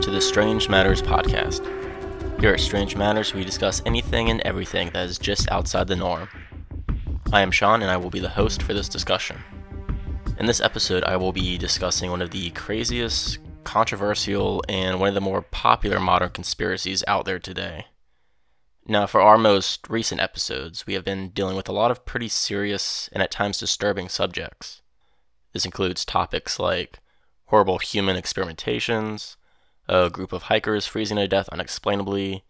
welcome to the Strange Matters podcast. Here at Strange Matters, we discuss anything and everything that is just outside the norm. I am Sean, and I will be the host for this discussion. In this episode, I will be discussing one of the craziest, controversial, and one of the more popular modern conspiracies out there today. Now, for our most recent episodes, we have been dealing with a lot of pretty serious and at times disturbing subjects. This includes topics like horrible human experimentations, a group of hikers freezing to death unexplainably,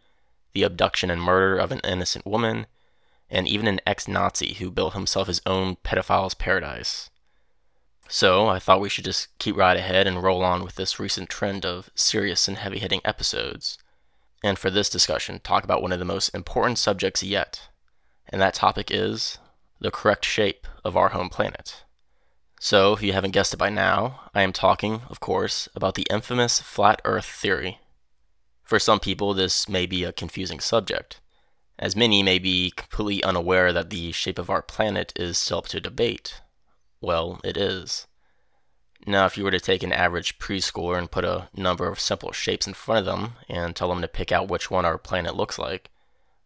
the abduction and murder of an innocent woman, and even an ex Nazi who built himself his own pedophile's paradise. So, I thought we should just keep right ahead and roll on with this recent trend of serious and heavy hitting episodes. And for this discussion, talk about one of the most important subjects yet. And that topic is the correct shape of our home planet. So, if you haven't guessed it by now, I am talking, of course, about the infamous flat earth theory. For some people, this may be a confusing subject, as many may be completely unaware that the shape of our planet is still up to debate. Well, it is. Now, if you were to take an average preschooler and put a number of simple shapes in front of them and tell them to pick out which one our planet looks like,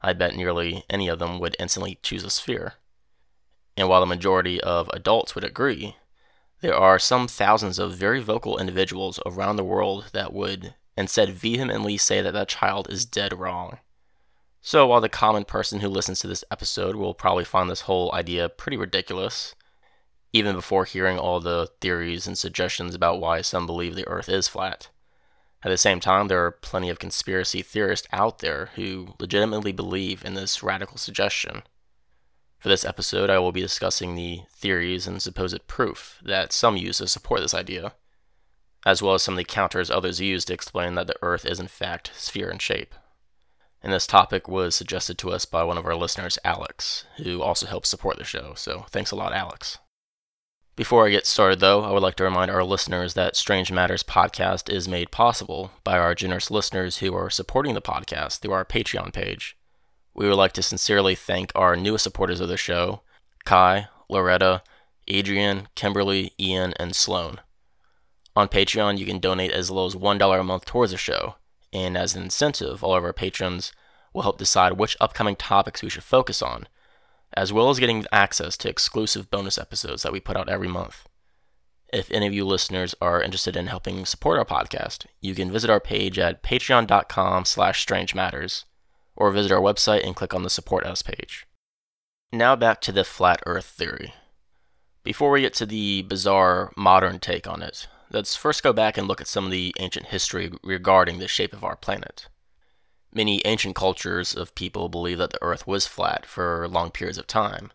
I bet nearly any of them would instantly choose a sphere. And while the majority of adults would agree, there are some thousands of very vocal individuals around the world that would instead vehemently say that that child is dead wrong. So, while the common person who listens to this episode will probably find this whole idea pretty ridiculous, even before hearing all the theories and suggestions about why some believe the earth is flat, at the same time, there are plenty of conspiracy theorists out there who legitimately believe in this radical suggestion. For this episode, I will be discussing the theories and supposed proof that some use to support this idea, as well as some of the counters others use to explain that the Earth is in fact sphere in shape. And this topic was suggested to us by one of our listeners, Alex, who also helps support the show, so thanks a lot, Alex. Before I get started, though, I would like to remind our listeners that Strange Matters podcast is made possible by our generous listeners who are supporting the podcast through our Patreon page. We would like to sincerely thank our newest supporters of the show Kai, Loretta, Adrian, Kimberly, Ian, and Sloan. On Patreon, you can donate as low as $1 a month towards the show, and as an incentive, all of our patrons will help decide which upcoming topics we should focus on, as well as getting access to exclusive bonus episodes that we put out every month. If any of you listeners are interested in helping support our podcast, you can visit our page at patreon.com slash strange matters or visit our website and click on the Support Us page. Now back to the flat earth theory. Before we get to the bizarre modern take on it, let's first go back and look at some of the ancient history regarding the shape of our planet. Many ancient cultures of people believe that the earth was flat for long periods of time.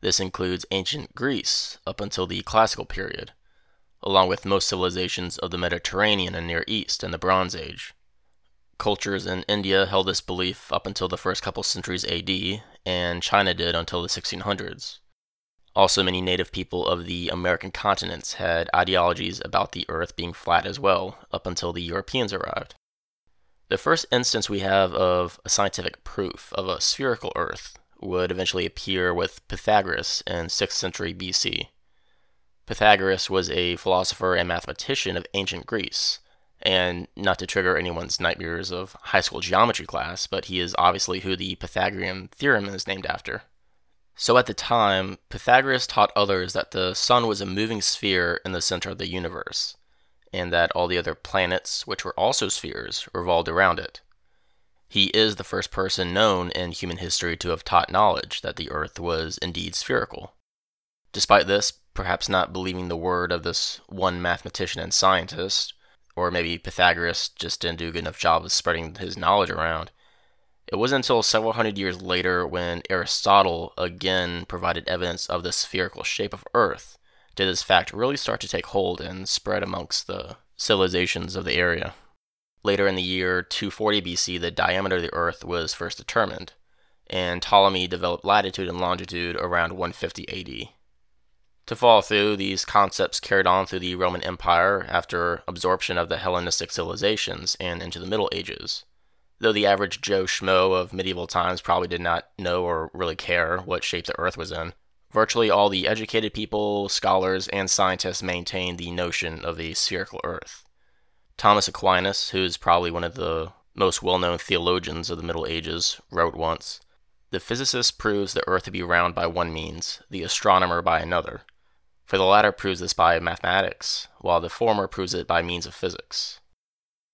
This includes ancient Greece up until the classical period, along with most civilizations of the Mediterranean and Near East in the Bronze Age. Cultures in India held this belief up until the first couple centuries AD, and China did until the 1600s. Also, many native people of the American continents had ideologies about the Earth being flat as well, up until the Europeans arrived. The first instance we have of a scientific proof of a spherical Earth would eventually appear with Pythagoras in 6th century BC. Pythagoras was a philosopher and mathematician of ancient Greece and not to trigger anyone's nightmares of high school geometry class, but he is obviously who the Pythagorean theorem is named after. So at the time, Pythagoras taught others that the sun was a moving sphere in the center of the universe, and that all the other planets, which were also spheres, revolved around it. He is the first person known in human history to have taught knowledge that the earth was indeed spherical. Despite this, perhaps not believing the word of this one mathematician and scientist, or maybe Pythagoras just didn't do a good enough job of spreading his knowledge around. It wasn't until several hundred years later when Aristotle again provided evidence of the spherical shape of Earth did this fact really start to take hold and spread amongst the civilizations of the area. Later in the year 240 BC, the diameter of the Earth was first determined, and Ptolemy developed latitude and longitude around 150 AD. To follow through, these concepts carried on through the Roman Empire after absorption of the Hellenistic civilizations and into the Middle Ages. Though the average Joe Schmo of medieval times probably did not know or really care what shape the Earth was in, virtually all the educated people, scholars, and scientists maintained the notion of a spherical Earth. Thomas Aquinas, who is probably one of the most well known theologians of the Middle Ages, wrote once The physicist proves the earth to be round by one means, the astronomer by another. For the latter proves this by mathematics, while the former proves it by means of physics.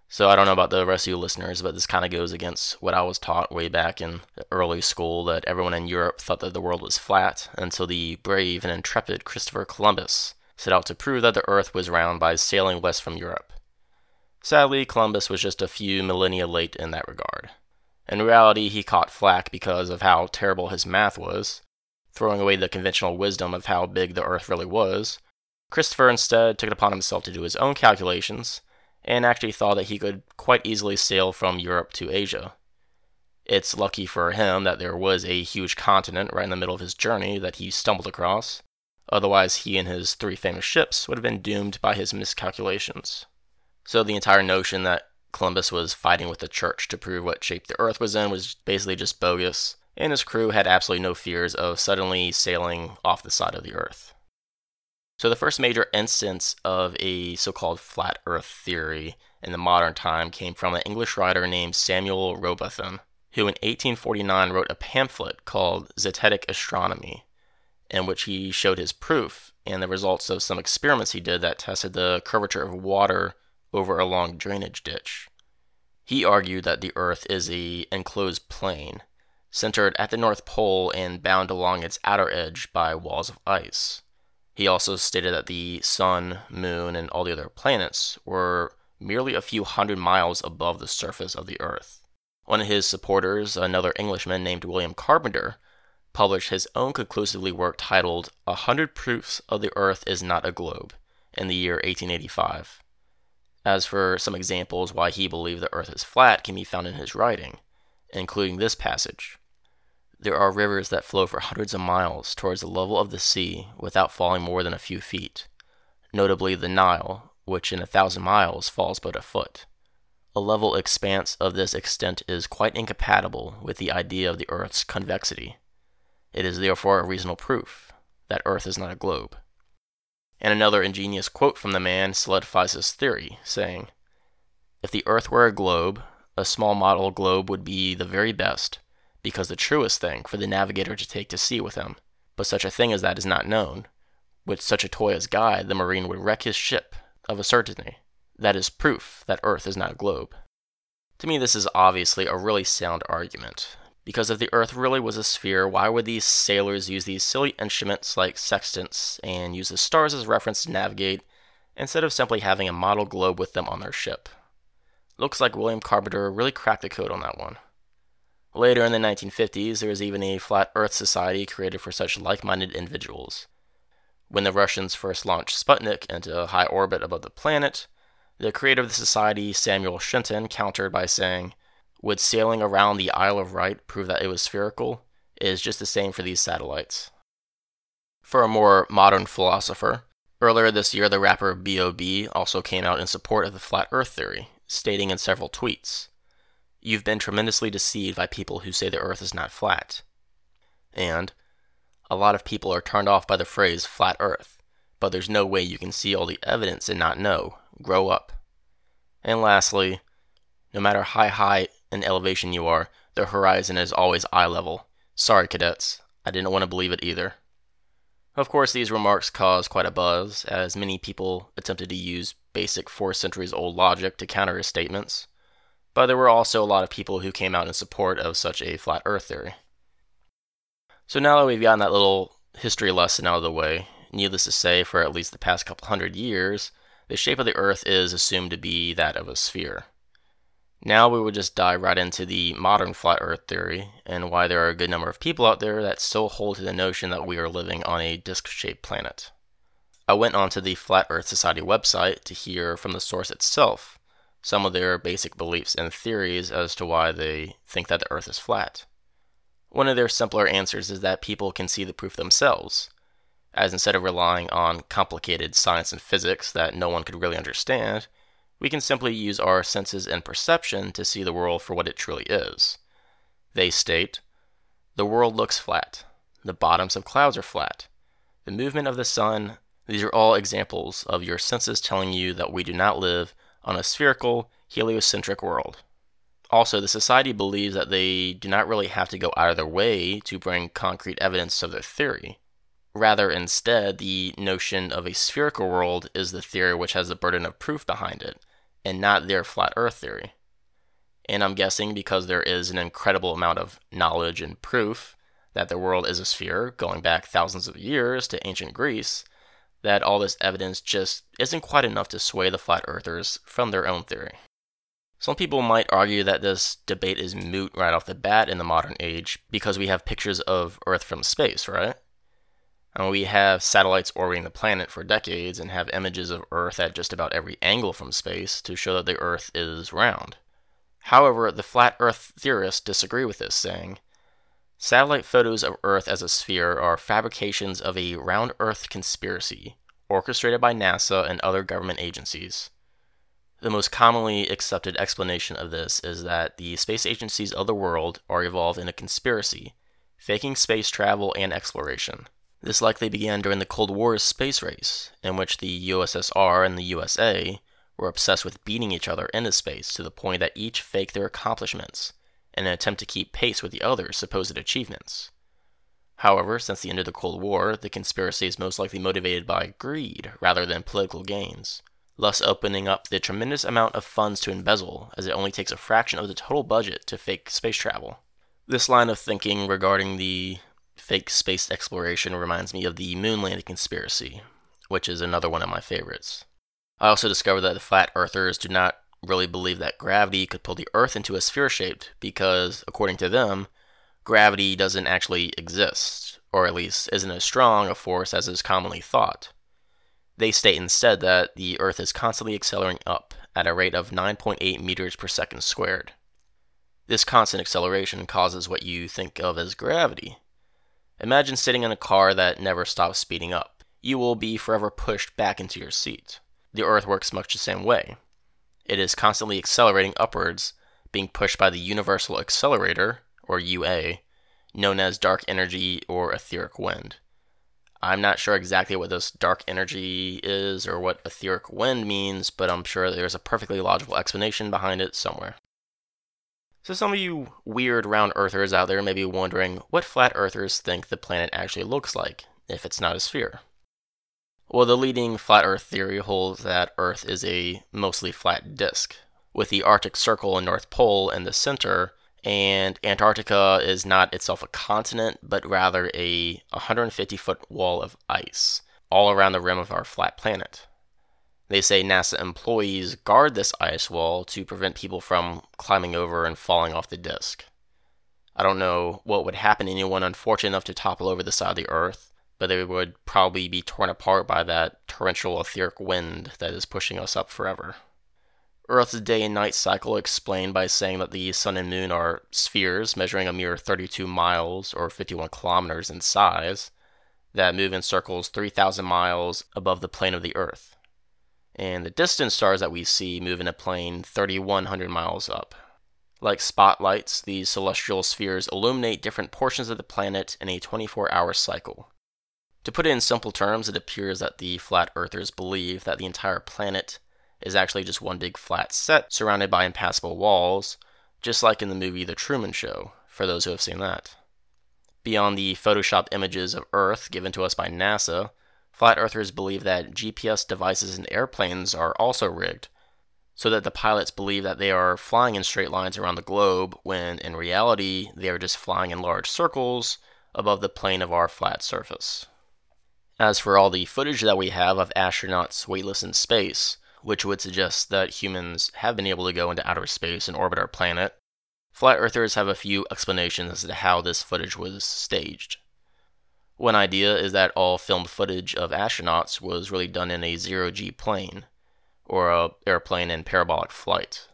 So I don't know about the rest of you listeners, but this kind of goes against what I was taught way back in early school that everyone in Europe thought that the world was flat until the brave and intrepid Christopher Columbus set out to prove that the earth was round by sailing west from Europe. Sadly, Columbus was just a few millennia late in that regard. In reality, he caught flack because of how terrible his math was, throwing away the conventional wisdom of how big the earth really was. Christopher instead took it upon himself to do his own calculations and actually thought that he could quite easily sail from Europe to Asia. It's lucky for him that there was a huge continent right in the middle of his journey that he stumbled across. Otherwise, he and his three famous ships would have been doomed by his miscalculations. So, the entire notion that Columbus was fighting with the church to prove what shape the earth was in was basically just bogus, and his crew had absolutely no fears of suddenly sailing off the side of the earth. So, the first major instance of a so called flat earth theory in the modern time came from an English writer named Samuel Rowbotham, who in 1849 wrote a pamphlet called Zetetic Astronomy, in which he showed his proof and the results of some experiments he did that tested the curvature of water over a long drainage ditch. He argued that the Earth is a enclosed plane, centered at the North Pole and bound along its outer edge by walls of ice. He also stated that the Sun, Moon, and all the other planets were merely a few hundred miles above the surface of the Earth. One of his supporters, another Englishman named William Carpenter, published his own conclusively work titled A Hundred Proofs of the Earth is Not a Globe in the year 1885. As for some examples why he believed the Earth is flat can be found in his writing, including this passage. There are rivers that flow for hundreds of miles towards the level of the sea without falling more than a few feet, notably the Nile, which in a thousand miles falls but a foot. A level expanse of this extent is quite incompatible with the idea of the Earth's convexity. It is therefore a reasonable proof that Earth is not a globe. And another ingenious quote from the man solidifies his theory, saying, If the Earth were a globe, a small model globe would be the very best, because the truest thing for the navigator to take to sea with him. But such a thing as that is not known. With such a toy as guide, the marine would wreck his ship, of a certainty. That is proof that Earth is not a globe. To me, this is obviously a really sound argument. Because if the Earth really was a sphere, why would these sailors use these silly instruments like sextants and use the stars as reference to navigate instead of simply having a model globe with them on their ship? Looks like William Carpenter really cracked the code on that one. Later in the 1950s, there was even a Flat Earth Society created for such like minded individuals. When the Russians first launched Sputnik into a high orbit above the planet, the creator of the society, Samuel Shenton, countered by saying, Would sailing around the Isle of Wight prove that it was spherical? It is just the same for these satellites. For a more modern philosopher, earlier this year the rapper B.O.B. also came out in support of the flat earth theory, stating in several tweets, You've been tremendously deceived by people who say the earth is not flat. And a lot of people are turned off by the phrase flat earth, but there's no way you can see all the evidence and not know. Grow up. And lastly, no matter how high in elevation you are, the horizon is always eye level. Sorry, cadets, I didn't want to believe it either. Of course, these remarks caused quite a buzz, as many people attempted to use basic four centuries old logic to counter his statements but there were also a lot of people who came out in support of such a flat earth theory. So now that we've gotten that little history lesson out of the way, needless to say, for at least the past couple hundred years, the shape of the earth is assumed to be that of a sphere. Now we will just dive right into the modern flat earth theory and why there are a good number of people out there that still hold to the notion that we are living on a disc shaped planet. I went onto the Flat Earth Society website to hear from the source itself some of their basic beliefs and theories as to why they think that the Earth is flat. One of their simpler answers is that people can see the proof themselves, as instead of relying on complicated science and physics that no one could really understand, we can simply use our senses and perception to see the world for what it truly is. They state The world looks flat. The bottoms of clouds are flat. The movement of the sun, these are all examples of your senses telling you that we do not live on a spherical, heliocentric world. Also, the society believes that they do not really have to go out of their way to bring concrete evidence of their theory. Rather, instead, the notion of a spherical world is the theory which has the burden of proof behind it, and not their flat earth theory. And I'm guessing because there is an incredible amount of knowledge and proof that the world is a sphere going back thousands of years to ancient Greece, that all this evidence just isn't quite enough to sway the flat earthers from their own theory. Some people might argue that this debate is moot right off the bat in the modern age because we have pictures of Earth from space, right? And we have satellites orbiting the planet for decades and have images of Earth at just about every angle from space to show that the Earth is round. However, the flat Earth theorists disagree with this, saying, Satellite photos of Earth as a sphere are fabrications of a round Earth conspiracy, orchestrated by NASA and other government agencies. The most commonly accepted explanation of this is that the space agencies of the world are involved in a conspiracy, faking space travel and exploration. This likely began during the Cold War's space race, in which the USSR and the USA were obsessed with beating each other into space to the point that each faked their accomplishments in an attempt to keep pace with the other's supposed achievements. However, since the end of the Cold War, the conspiracy is most likely motivated by greed rather than political gains, thus opening up the tremendous amount of funds to embezzle, as it only takes a fraction of the total budget to fake space travel. This line of thinking regarding the fake space exploration reminds me of the moon landing conspiracy, which is another one of my favorites. I also discovered that the flat earthers do not really believe that gravity could pull the Earth into a sphere shaped because, according to them, gravity doesn't actually exist, or at least isn't as strong a force as is commonly thought. They state instead that the Earth is constantly accelerating up at a rate of 9.8 meters per second squared. This constant acceleration causes what you think of as gravity, Imagine sitting in a car that never stops speeding up. You will be forever pushed back into your seat. The Earth works much the same way. It is constantly accelerating upwards, being pushed by the Universal Accelerator, or UA, known as dark energy or etheric wind. I'm not sure exactly what this dark energy is or what etheric wind means, but I'm sure there's a perfectly logical explanation behind it somewhere. So, some of you weird round earthers out there may be wondering what flat earthers think the planet actually looks like if it's not a sphere. Well, the leading flat earth theory holds that Earth is a mostly flat disk, with the Arctic Circle and North Pole in the center, and Antarctica is not itself a continent, but rather a 150 foot wall of ice all around the rim of our flat planet. They say NASA employees guard this ice wall to prevent people from climbing over and falling off the disk. I don't know what would happen to anyone unfortunate enough to topple over the side of the Earth, but they would probably be torn apart by that torrential etheric wind that is pushing us up forever. Earth's day and night cycle explained by saying that the sun and moon are spheres measuring a mere 32 miles or 51 kilometers in size that move in circles 3,000 miles above the plane of the Earth and the distant stars that we see move in a plane 3,100 miles up. Like spotlights, these celestial spheres illuminate different portions of the planet in a 24 hour cycle. To put it in simple terms, it appears that the flat earthers believe that the entire planet is actually just one big flat set surrounded by impassable walls, just like in the movie The Truman Show, for those who have seen that. Beyond the Photoshop images of Earth given to us by NASA, Flat earthers believe that GPS devices in airplanes are also rigged, so that the pilots believe that they are flying in straight lines around the globe, when in reality they are just flying in large circles above the plane of our flat surface. As for all the footage that we have of astronauts weightless in space, which would suggest that humans have been able to go into outer space and orbit our planet, flat earthers have a few explanations as to how this footage was staged. One idea is that all filmed footage of astronauts was really done in a zero G plane, or a airplane in parabolic flight,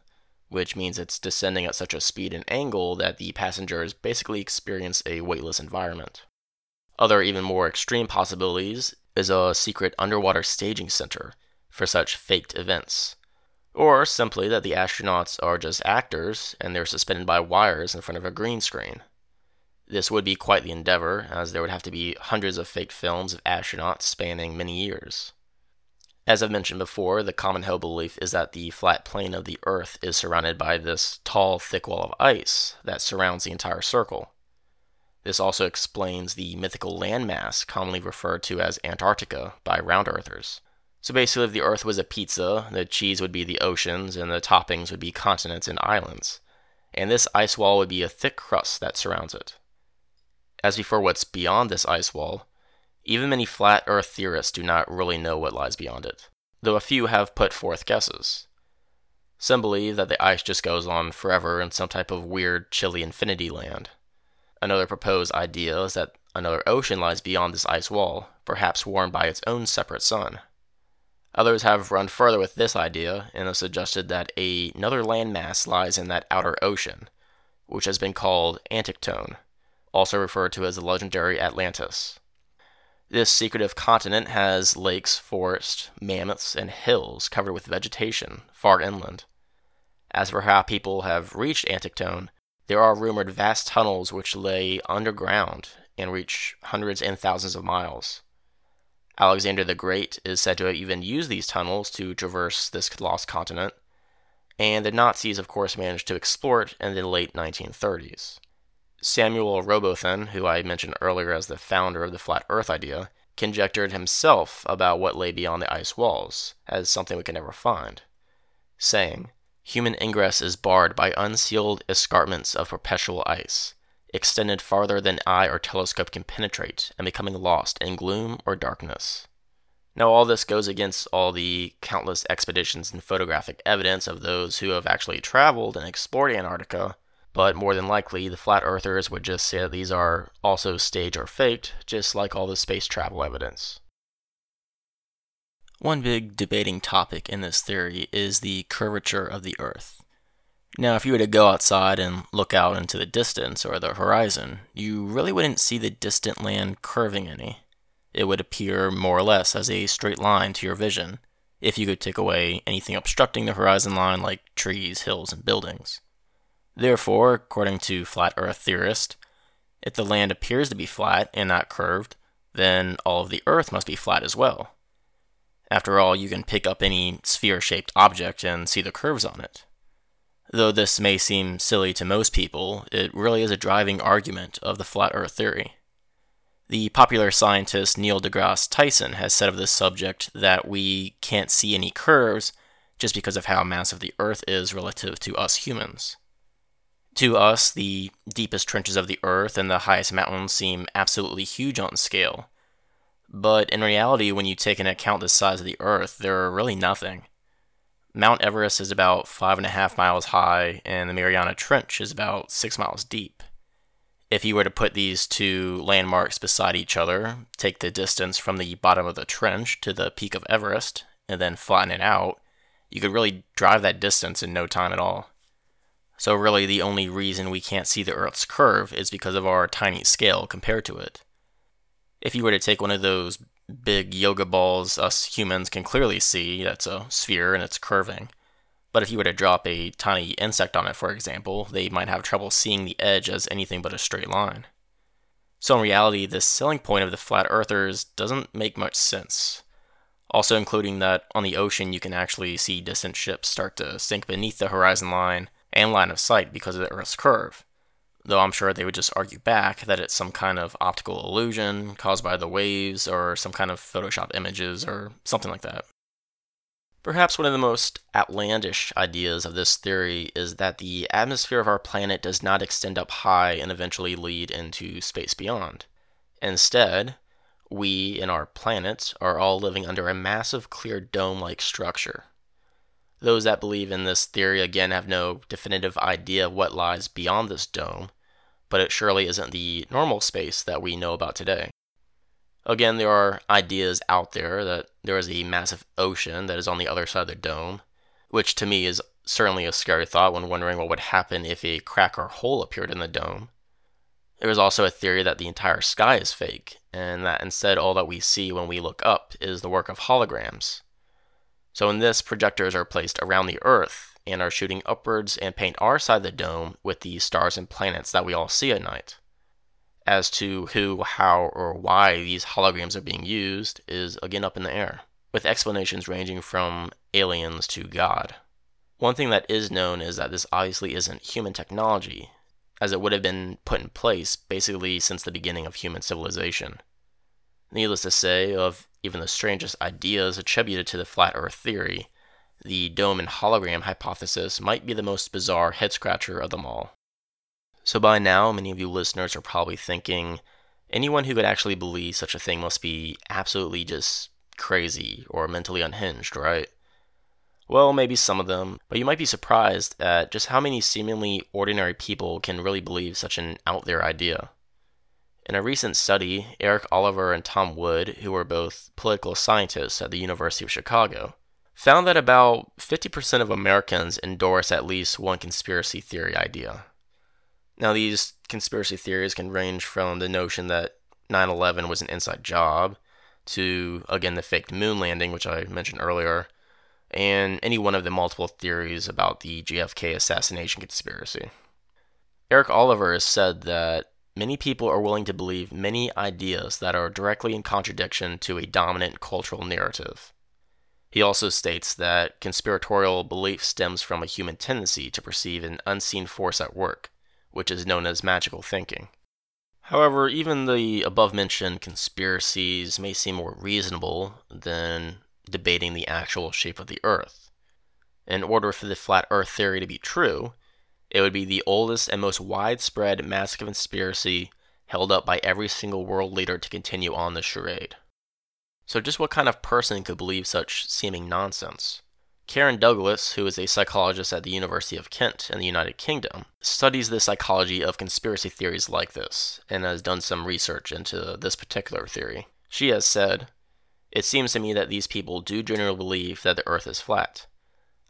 which means it's descending at such a speed and angle that the passengers basically experience a weightless environment. Other even more extreme possibilities is a secret underwater staging center for such faked events. Or simply that the astronauts are just actors and they're suspended by wires in front of a green screen. This would be quite the endeavor, as there would have to be hundreds of fake films of astronauts spanning many years. As I've mentioned before, the common held belief is that the flat plane of the Earth is surrounded by this tall, thick wall of ice that surrounds the entire circle. This also explains the mythical landmass commonly referred to as Antarctica by round earthers. So basically, if the Earth was a pizza, the cheese would be the oceans, and the toppings would be continents and islands. And this ice wall would be a thick crust that surrounds it. As before what's beyond this ice wall, even many flat Earth theorists do not really know what lies beyond it, though a few have put forth guesses. Some believe that the ice just goes on forever in some type of weird, chilly infinity land. Another proposed idea is that another ocean lies beyond this ice wall, perhaps warmed by its own separate sun. Others have run further with this idea and have suggested that a, another landmass lies in that outer ocean, which has been called Antictone, also referred to as the legendary Atlantis. This secretive continent has lakes, forests, mammoths, and hills covered with vegetation far inland. As for how people have reached Antictone, there are rumored vast tunnels which lay underground and reach hundreds and thousands of miles. Alexander the Great is said to have even used these tunnels to traverse this lost continent, and the Nazis, of course, managed to explore it in the late 1930s. Samuel Rowbotham, who I mentioned earlier as the founder of the flat earth idea, conjectured himself about what lay beyond the ice walls as something we can never find, saying, Human ingress is barred by unsealed escarpments of perpetual ice, extended farther than eye or telescope can penetrate, and becoming lost in gloom or darkness. Now, all this goes against all the countless expeditions and photographic evidence of those who have actually traveled and explored Antarctica but more than likely, the flat earthers would just say that these are also staged or faked, just like all the space travel evidence. One big debating topic in this theory is the curvature of the Earth. Now, if you were to go outside and look out into the distance or the horizon, you really wouldn't see the distant land curving any. It would appear more or less as a straight line to your vision, if you could take away anything obstructing the horizon line like trees, hills, and buildings. Therefore, according to flat earth theorists, if the land appears to be flat and not curved, then all of the earth must be flat as well. After all, you can pick up any sphere shaped object and see the curves on it. Though this may seem silly to most people, it really is a driving argument of the flat earth theory. The popular scientist Neil deGrasse Tyson has said of this subject that we can't see any curves just because of how massive the earth is relative to us humans. To us, the deepest trenches of the earth and the highest mountains seem absolutely huge on scale. But in reality, when you take into account the size of the earth, they're really nothing. Mount Everest is about five and a half miles high, and the Mariana Trench is about six miles deep. If you were to put these two landmarks beside each other, take the distance from the bottom of the trench to the peak of Everest, and then flatten it out, you could really drive that distance in no time at all. So, really, the only reason we can't see the Earth's curve is because of our tiny scale compared to it. If you were to take one of those big yoga balls us humans can clearly see, that's a sphere and it's curving. But if you were to drop a tiny insect on it, for example, they might have trouble seeing the edge as anything but a straight line. So, in reality, this selling point of the flat earthers doesn't make much sense. Also, including that on the ocean, you can actually see distant ships start to sink beneath the horizon line and line of sight because of the Earth's curve. Though I'm sure they would just argue back that it's some kind of optical illusion caused by the waves or some kind of Photoshop images or something like that. Perhaps one of the most outlandish ideas of this theory is that the atmosphere of our planet does not extend up high and eventually lead into space beyond. Instead, we and our planet are all living under a massive clear dome like structure. Those that believe in this theory again have no definitive idea what lies beyond this dome, but it surely isn't the normal space that we know about today. Again, there are ideas out there that there is a massive ocean that is on the other side of the dome, which to me is certainly a scary thought when wondering what would happen if a crack or hole appeared in the dome. There is also a theory that the entire sky is fake, and that instead all that we see when we look up is the work of holograms. So in this, projectors are placed around the Earth and are shooting upwards and paint our side of the dome with the stars and planets that we all see at night. As to who, how, or why these holograms are being used is again up in the air. with explanations ranging from aliens to God. One thing that is known is that this obviously isn't human technology, as it would have been put in place basically since the beginning of human civilization. Needless to say, of even the strangest ideas attributed to the flat earth theory, the dome and hologram hypothesis might be the most bizarre head scratcher of them all. So, by now, many of you listeners are probably thinking anyone who could actually believe such a thing must be absolutely just crazy or mentally unhinged, right? Well, maybe some of them, but you might be surprised at just how many seemingly ordinary people can really believe such an out there idea. In a recent study, Eric Oliver and Tom Wood, who are both political scientists at the University of Chicago, found that about 50% of Americans endorse at least one conspiracy theory idea. Now, these conspiracy theories can range from the notion that 9 11 was an inside job to, again, the faked moon landing, which I mentioned earlier, and any one of the multiple theories about the JFK assassination conspiracy. Eric Oliver has said that many people are willing to believe many ideas that are directly in contradiction to a dominant cultural narrative. He also states that conspiratorial belief stems from a human tendency to perceive an unseen force at work, which is known as magical thinking. However, even the above mentioned conspiracies may seem more reasonable than debating the actual shape of the Earth. In order for the flat Earth theory to be true, it would be the oldest and most widespread massive conspiracy held up by every single world leader to continue on the charade. So, just what kind of person could believe such seeming nonsense? Karen Douglas, who is a psychologist at the University of Kent in the United Kingdom, studies the psychology of conspiracy theories like this and has done some research into this particular theory. She has said, It seems to me that these people do generally believe that the earth is flat.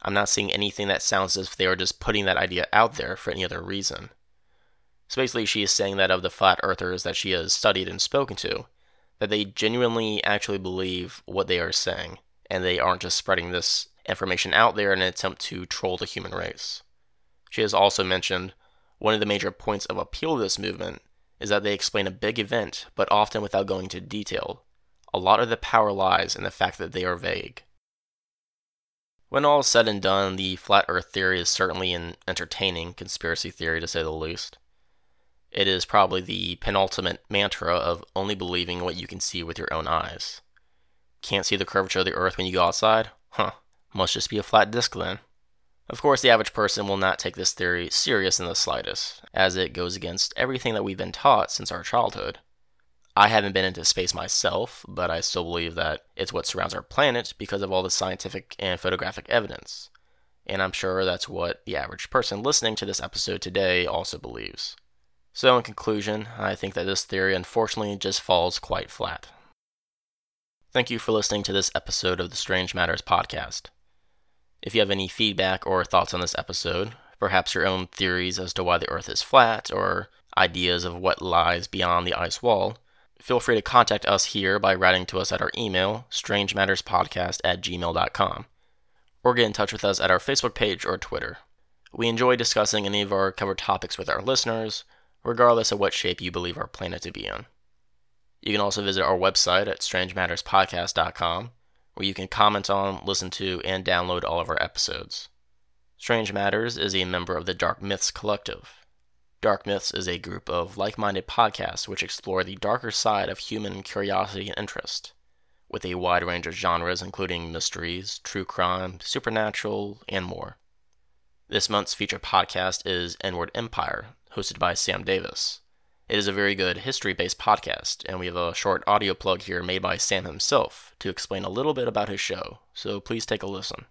I'm not seeing anything that sounds as if they are just putting that idea out there for any other reason. So basically, she is saying that of the flat earthers that she has studied and spoken to, that they genuinely actually believe what they are saying, and they aren't just spreading this information out there in an attempt to troll the human race. She has also mentioned one of the major points of appeal to this movement is that they explain a big event, but often without going into detail. A lot of the power lies in the fact that they are vague. When all is said and done, the flat earth theory is certainly an entertaining conspiracy theory to say the least. It is probably the penultimate mantra of only believing what you can see with your own eyes. Can't see the curvature of the earth when you go outside? Huh, must just be a flat disk then. Of course, the average person will not take this theory serious in the slightest, as it goes against everything that we've been taught since our childhood. I haven't been into space myself, but I still believe that it's what surrounds our planet because of all the scientific and photographic evidence. And I'm sure that's what the average person listening to this episode today also believes. So, in conclusion, I think that this theory unfortunately just falls quite flat. Thank you for listening to this episode of the Strange Matters podcast. If you have any feedback or thoughts on this episode, perhaps your own theories as to why the Earth is flat, or ideas of what lies beyond the ice wall, feel free to contact us here by writing to us at our email, strangematterspodcast at gmail.com, or get in touch with us at our Facebook page or Twitter. We enjoy discussing any of our covered topics with our listeners, regardless of what shape you believe our planet to be in. You can also visit our website at strangematterspodcast.com where you can comment on, listen to, and download all of our episodes. Strange Matters is a member of the Dark Myths Collective. Dark Myths is a group of like minded podcasts which explore the darker side of human curiosity and interest, with a wide range of genres including mysteries, true crime, supernatural, and more. This month's featured podcast is Inward Empire, hosted by Sam Davis. It is a very good history based podcast, and we have a short audio plug here made by Sam himself to explain a little bit about his show, so please take a listen.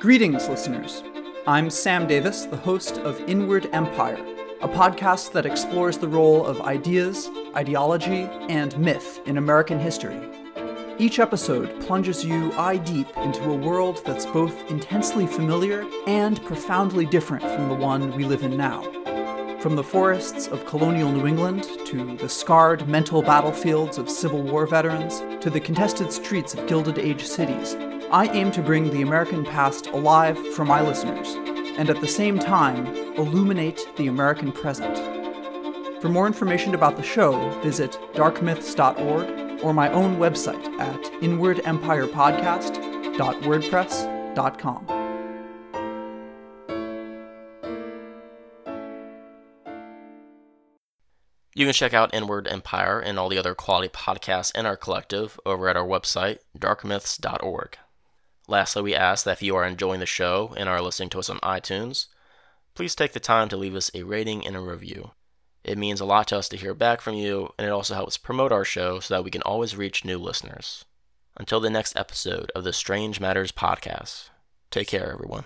Greetings, listeners. I'm Sam Davis, the host of Inward Empire, a podcast that explores the role of ideas, ideology, and myth in American history each episode plunges you eye deep into a world that's both intensely familiar and profoundly different from the one we live in now. From the forests of colonial New England to the scarred mental battlefields of Civil War veterans to the contested streets of Gilded Age cities, I aim to bring the American past alive for my listeners, and at the same time, illuminate the American present. For more information about the show, visit darkmyths.org or my own website at inwardempirepodcast.wordpress.com. You can check out Inward Empire and all the other quality podcasts in our collective over at our website, darkmyths.org. Lastly, we ask that if you are enjoying the show and are listening to us on iTunes, please take the time to leave us a rating and a review. It means a lot to us to hear back from you, and it also helps promote our show so that we can always reach new listeners. Until the next episode of the Strange Matters podcast, take care, everyone.